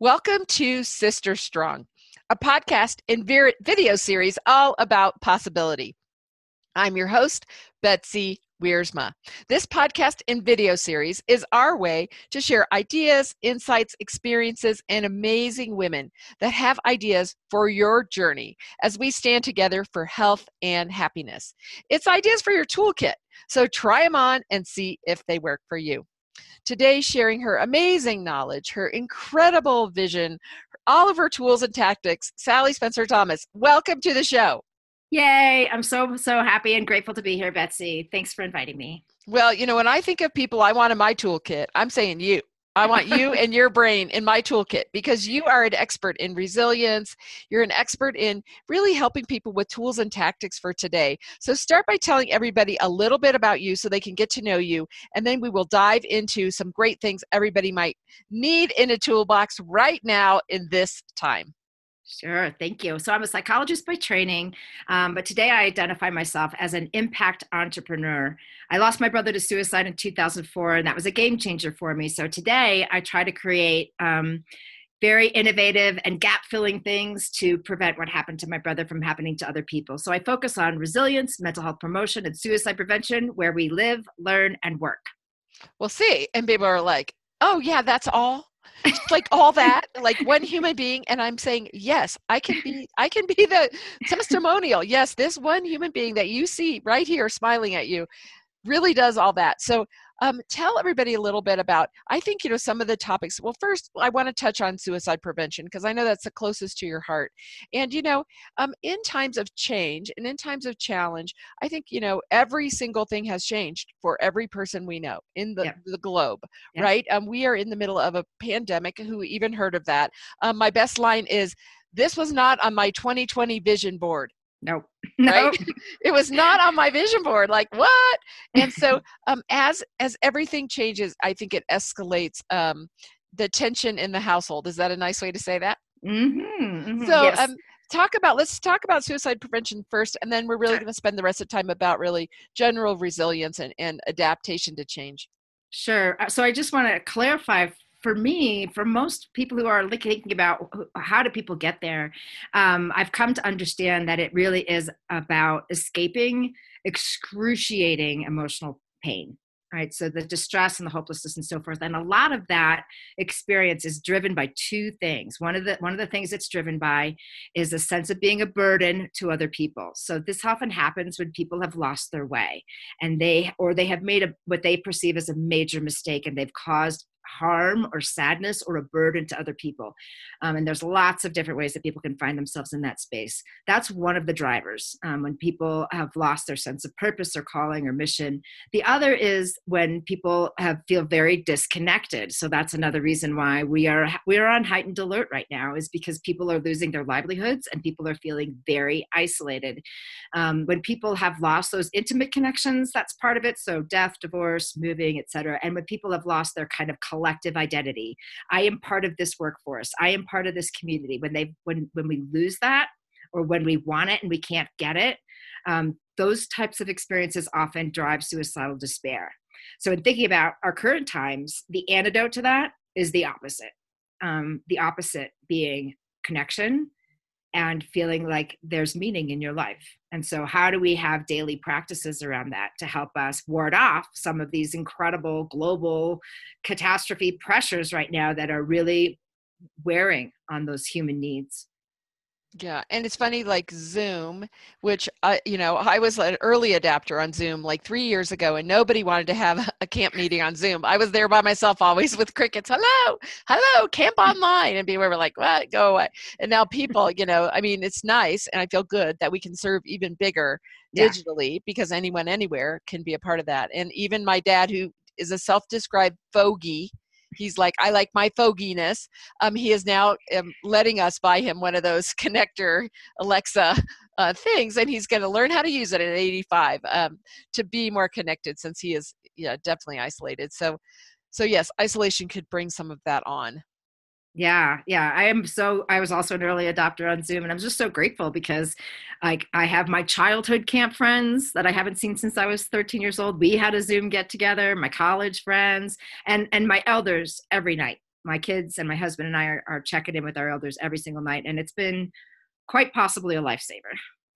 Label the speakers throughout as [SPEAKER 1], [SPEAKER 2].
[SPEAKER 1] Welcome to Sister Strong, a podcast and video series all about possibility. I'm your host, Betsy Wiersma. This podcast and video series is our way to share ideas, insights, experiences, and amazing women that have ideas for your journey as we stand together for health and happiness. It's ideas for your toolkit, so try them on and see if they work for you. Today, sharing her amazing knowledge, her incredible vision, all of her tools and tactics, Sally Spencer Thomas. Welcome to the show.
[SPEAKER 2] Yay. I'm so, so happy and grateful to be here, Betsy. Thanks for inviting me.
[SPEAKER 1] Well, you know, when I think of people I want in my toolkit, I'm saying you. I want you and your brain in my toolkit because you are an expert in resilience. You're an expert in really helping people with tools and tactics for today. So start by telling everybody a little bit about you so they can get to know you. And then we will dive into some great things everybody might need in a toolbox right now in this time.
[SPEAKER 2] Sure, thank you. So I'm a psychologist by training, um, but today I identify myself as an impact entrepreneur. I lost my brother to suicide in 2004, and that was a game changer for me. So today I try to create um, very innovative and gap filling things to prevent what happened to my brother from happening to other people. So I focus on resilience, mental health promotion, and suicide prevention where we live, learn, and work.
[SPEAKER 1] Well, see, and people are like, oh, yeah, that's all like all that like one human being and i'm saying yes i can be i can be the testimonial. Yes this one human being that you see right here smiling at you really does all that. So um, tell everybody a little bit about i think you know some of the topics. Well first i want to touch on suicide prevention because i know that's the closest to your heart. And you know um, in times of change and in times of challenge i think you know every single thing has changed for every person we know in the, the globe right? Um, we are in the middle of a pandemic who even heard of that? Um, my best line is this was not on my 2020 vision board
[SPEAKER 2] Nope.
[SPEAKER 1] Right? it was not on my vision board. Like what? And so um, as as everything changes, I think it escalates um, the tension in the household. Is that a nice way to say that?
[SPEAKER 2] Mm-hmm, mm-hmm,
[SPEAKER 1] so yes. um, talk about let's talk about suicide prevention first, and then we're really going to spend the rest of the time about really general resilience and, and adaptation to change.
[SPEAKER 2] Sure. Uh, so I just want to clarify for me, for most people who are thinking about how do people get there, um, I've come to understand that it really is about escaping excruciating emotional pain right? So the distress and the hopelessness and so forth and a lot of that experience is driven by two things. One of the one of the things it's driven by is a sense of being a burden to other people. So this often happens when people have lost their way and they or they have made a what they perceive as a major mistake and they've caused harm or sadness or a burden to other people. Um, and there's lots of different ways that people can find themselves in that space. That's one of the drivers um, when people have lost their sense of purpose or calling or mission. The other is when people have feel very disconnected. So that's another reason why we are we are on heightened alert right now is because people are losing their livelihoods and people are feeling very isolated. Um, when people have lost those intimate connections, that's part of it. So death, divorce, moving, etc. And when people have lost their kind of collective identity. I am part of this workforce. I am part of this community. When they when when we lose that or when we want it and we can't get it um, those types of experiences often drive suicidal despair. So in thinking about our current times the antidote to that is the opposite. Um, the opposite being connection and feeling like there's meaning in your life. And so, how do we have daily practices around that to help us ward off some of these incredible global catastrophe pressures right now that are really wearing on those human needs?
[SPEAKER 1] Yeah, and it's funny, like Zoom, which I, you know, I was an early adapter on Zoom like three years ago, and nobody wanted to have a camp meeting on Zoom. I was there by myself always with crickets. Hello, hello, camp online, and people were like, "What? Go away!" And now people, you know, I mean, it's nice, and I feel good that we can serve even bigger digitally yeah. because anyone, anywhere can be a part of that. And even my dad, who is a self-described fogey he's like i like my foginess. Um, he is now um, letting us buy him one of those connector alexa uh, things and he's going to learn how to use it at 85 um, to be more connected since he is yeah definitely isolated. So so yes isolation could bring some of that on
[SPEAKER 2] yeah, yeah. I am so I was also an early adopter on Zoom and I'm just so grateful because like I have my childhood camp friends that I haven't seen since I was 13 years old. We had a Zoom get together, my college friends and and my elders every night my kids and my husband and I are, are checking in with our elders every single night, and it's been quite possibly a lifesaver.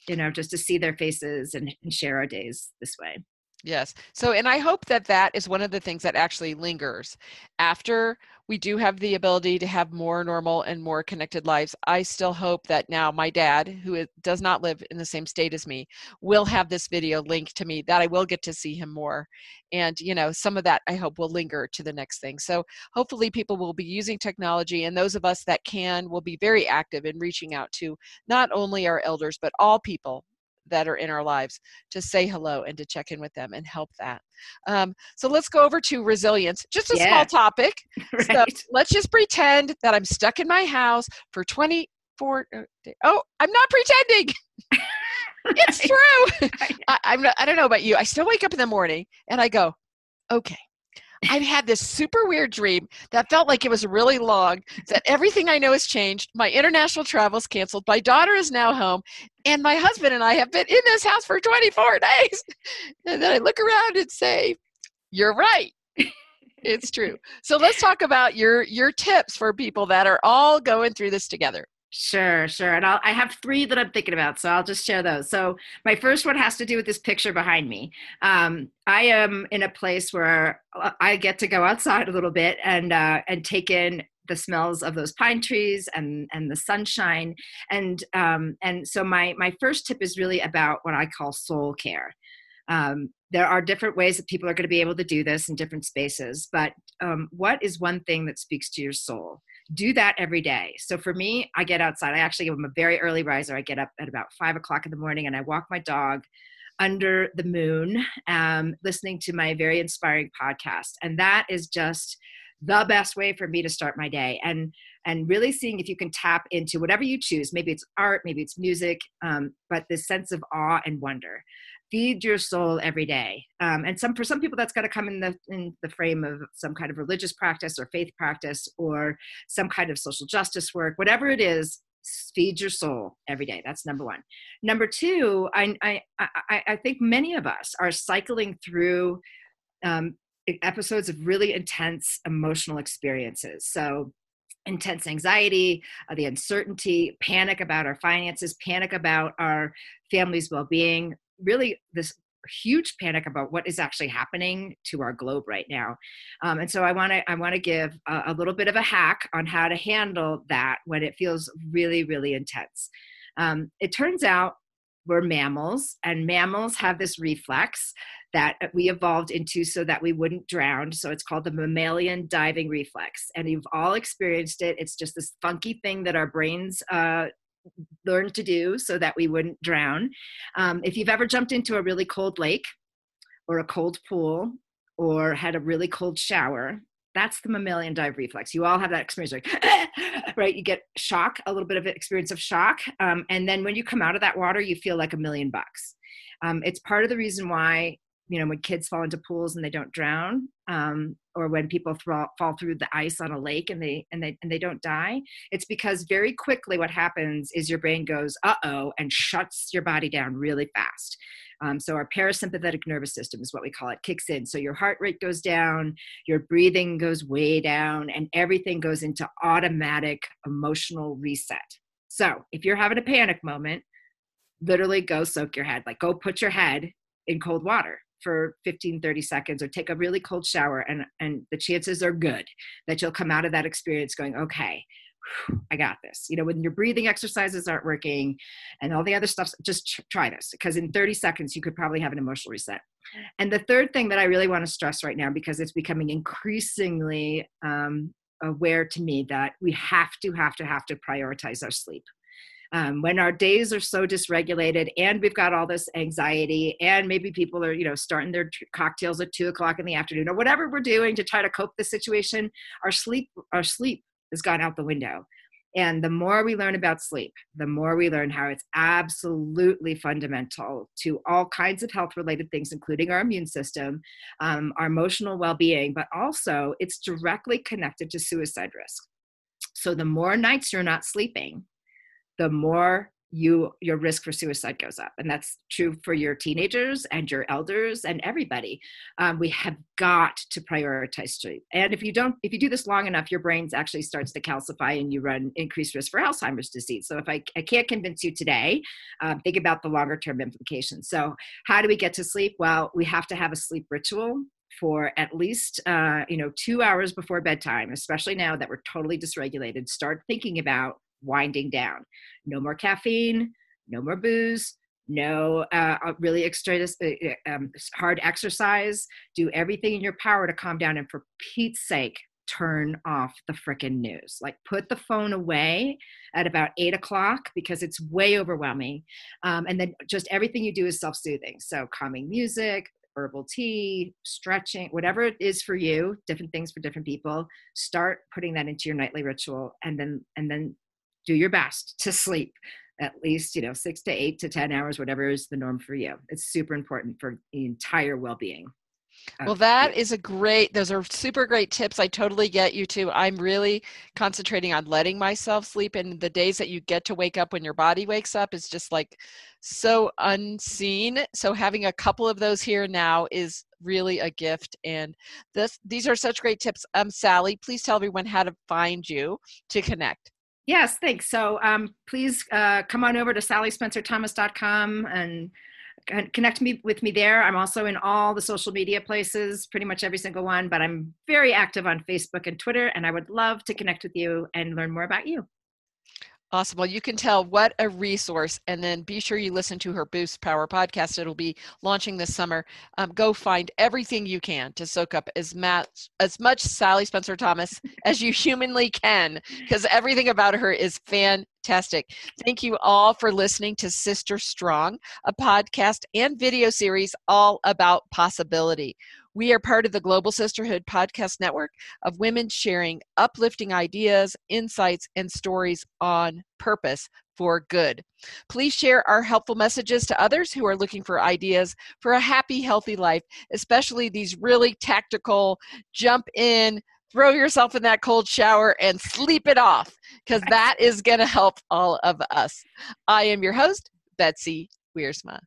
[SPEAKER 2] You know, just to see their faces and, and share our days this way.
[SPEAKER 1] Yes. So, and I hope that that is one of the things that actually lingers after we do have the ability to have more normal and more connected lives. I still hope that now my dad, who does not live in the same state as me, will have this video linked to me that I will get to see him more. And, you know, some of that I hope will linger to the next thing. So, hopefully, people will be using technology, and those of us that can will be very active in reaching out to not only our elders, but all people that are in our lives to say hello and to check in with them and help that. Um, so let's go over to resilience, just a yeah. small topic. right. So let's just pretend that I'm stuck in my house for 24 uh. Oh, I'm not pretending. it's true. I, I'm not, I don't know about you. I still wake up in the morning and I go, okay, I've had this super weird dream that felt like it was really long, that everything I know has changed. My international travel is canceled. My daughter is now home. And my husband and I have been in this house for 24 days. And then I look around and say, You're right. it's true. So let's talk about your your tips for people that are all going through this together.
[SPEAKER 2] Sure, sure. And I'll, I have three that I'm thinking about, so I'll just share those. So, my first one has to do with this picture behind me. Um, I am in a place where I get to go outside a little bit and uh, and take in the smells of those pine trees and and the sunshine. And um, and so my my first tip is really about what I call soul care. Um, there are different ways that people are going to be able to do this in different spaces, but um, what is one thing that speaks to your soul? Do that every day. So for me, I get outside. I actually am a very early riser. I get up at about five o'clock in the morning and I walk my dog under the moon, um, listening to my very inspiring podcast. And that is just the best way for me to start my day. And and really seeing if you can tap into whatever you choose. Maybe it's art, maybe it's music, um, but this sense of awe and wonder feed your soul every day. Um, and some for some people that's got to come in the in the frame of some kind of religious practice or faith practice or some kind of social justice work whatever it is feed your soul every day. That's number one. Number two i i i, I think many of us are cycling through um, episodes of really intense emotional experiences. So intense anxiety, uh, the uncertainty, panic about our finances, panic about our family's well being, really this huge panic about what is actually happening to our globe right now. Um, and so i want to i want to give a, a, little bit of a hack on how to handle that when it feels really really intense. Um, it turns out we're mammals and mammals have this reflex that we evolved into so that we wouldn't drown so it's called the mammalian diving reflex. And you've all experienced it it's just this funky thing that our brains uh, learned to do so that we wouldn't drown. Um, if you've ever jumped into a really cold lake or a cold pool or had a really cold shower, that's the mammalian dive reflex. You all have that experience, like, right? You get shock, a little bit of experience of shock. Um, and then when you come out of that water, you feel like a million bucks. Um, it's part of the reason why you know when kids fall into pools and they don't drown um, or when people fall through the ice on a lake and they and they and they don't die it's because very quickly what happens is your brain goes uh-oh and shuts your body down really fast. Um, so our parasympathetic nervous system is what we call it kicks in. So your heart rate goes down your breathing goes way down and everything goes into automatic emotional reset. So if you're having a panic moment literally go soak your head like go put your head in cold water for 15 30 seconds or take a really cold shower and and the chances are good that you'll come out of that experience going okay I got this. You know, when your breathing exercises aren't working and all the other stuff, just try this because in 30 seconds you could probably have an emotional reset. And the third thing that I really want to stress right now, because it's becoming increasingly um, aware to me that we have to, have to, have to prioritize our sleep um, when our days are so dysregulated and we've got all this anxiety and maybe people are you know starting their cocktails at two o'clock in the afternoon or whatever we're doing to try to cope the situation our sleep our sleep has gone out the window and the more we learn about sleep, the more we learn how it's absolutely fundamental to all kinds of health related things, including our immune system, um, our emotional well being, but also it's directly connected to suicide risk. So the more nights you're not sleeping, the more you your risk for suicide goes up and that's true for your teenagers and your elders and everybody. Um, we have got to prioritize sleep and if you don't if you do this long enough your brains actually starts to calcify and you run increased risk for alzheimer's disease. So if i, I can't convince you today um, think about the longer term implications. So how do we get to sleep? Well we have to have a sleep ritual for at least uh, you know two hours before bedtime especially now that we're totally dysregulated. Start thinking about winding down. No more caffeine, no more booze, no uh, uh really extra uh, uh, um, hard exercise. Do everything in your power to calm down. And for Pete's sake, turn off the freaking news. Like put the phone away at about eight o'clock because it's way overwhelming. Um, and then just everything you do is self soothing. So calming music, herbal tea, stretching, whatever it is for you, different things for different people. Start putting that into your nightly ritual and then and then do your best to sleep at least you know six to eight to ten hours whatever is the norm for you. It's super important for the entire well-being
[SPEAKER 1] well that is a great those are super great tips. I totally get you too. I'm really concentrating on letting myself sleep and the days that you get to wake up when your body wakes up is just like so unseen. So having a couple of those here now is really a gift and this these are such great tips. Um sally please tell everyone how to find you to connect
[SPEAKER 2] Yes, thanks. So um, please uh, come on over to sallyspencerthomas.com and connect me with me there. I'm also in all the social media places, pretty much every single one, but I'm very active on Facebook and Twitter, and I would love to connect with you and learn more about you.
[SPEAKER 1] Awesome. Well, you can tell what a resource. And then be sure you listen to her Boost Power podcast. It'll be launching this summer. Um, go find everything you can to soak up as much, as much Sally Spencer Thomas as you humanly can, because everything about her is fantastic. Thank you all for listening to Sister Strong, a podcast and video series all about possibility. We are part of the Global Sisterhood podcast network of women sharing uplifting ideas, insights, and stories on purpose for good. Please share our helpful messages to others who are looking for ideas for a happy, healthy life, especially these really tactical jump in, throw yourself in that cold shower and sleep it off because that is going to help all of us. I am your host, Betsy Wiersma.